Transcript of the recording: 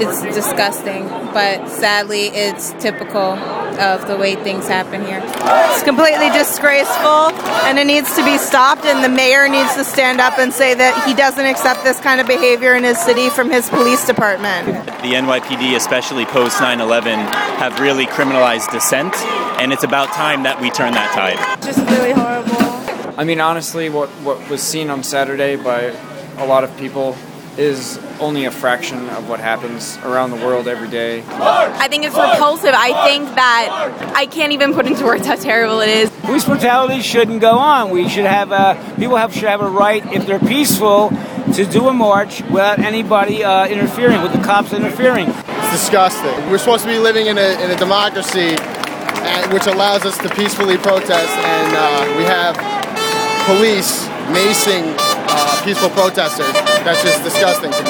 It's disgusting, but sadly, it's typical of the way things happen here. It's completely disgraceful and it needs to be stopped, and the mayor needs to stand up and say that he doesn't accept this kind of behavior in his city from his police department. The NYPD, especially post 9 11, have really criminalized dissent, and it's about time that we turn that tide. Just really horrible. I mean, honestly, what, what was seen on Saturday by a lot of people is only a fraction of what happens around the world every day. I think it's repulsive. I think that I can't even put into words how terrible it is. Police brutality shouldn't go on. We should have uh, people have should have a right if they're peaceful to do a march without anybody uh, interfering with the cops interfering. It's disgusting. We're supposed to be living in a, in a democracy and, which allows us to peacefully protest, and uh, we have police macing uh, peaceful protesters. That's just disgusting.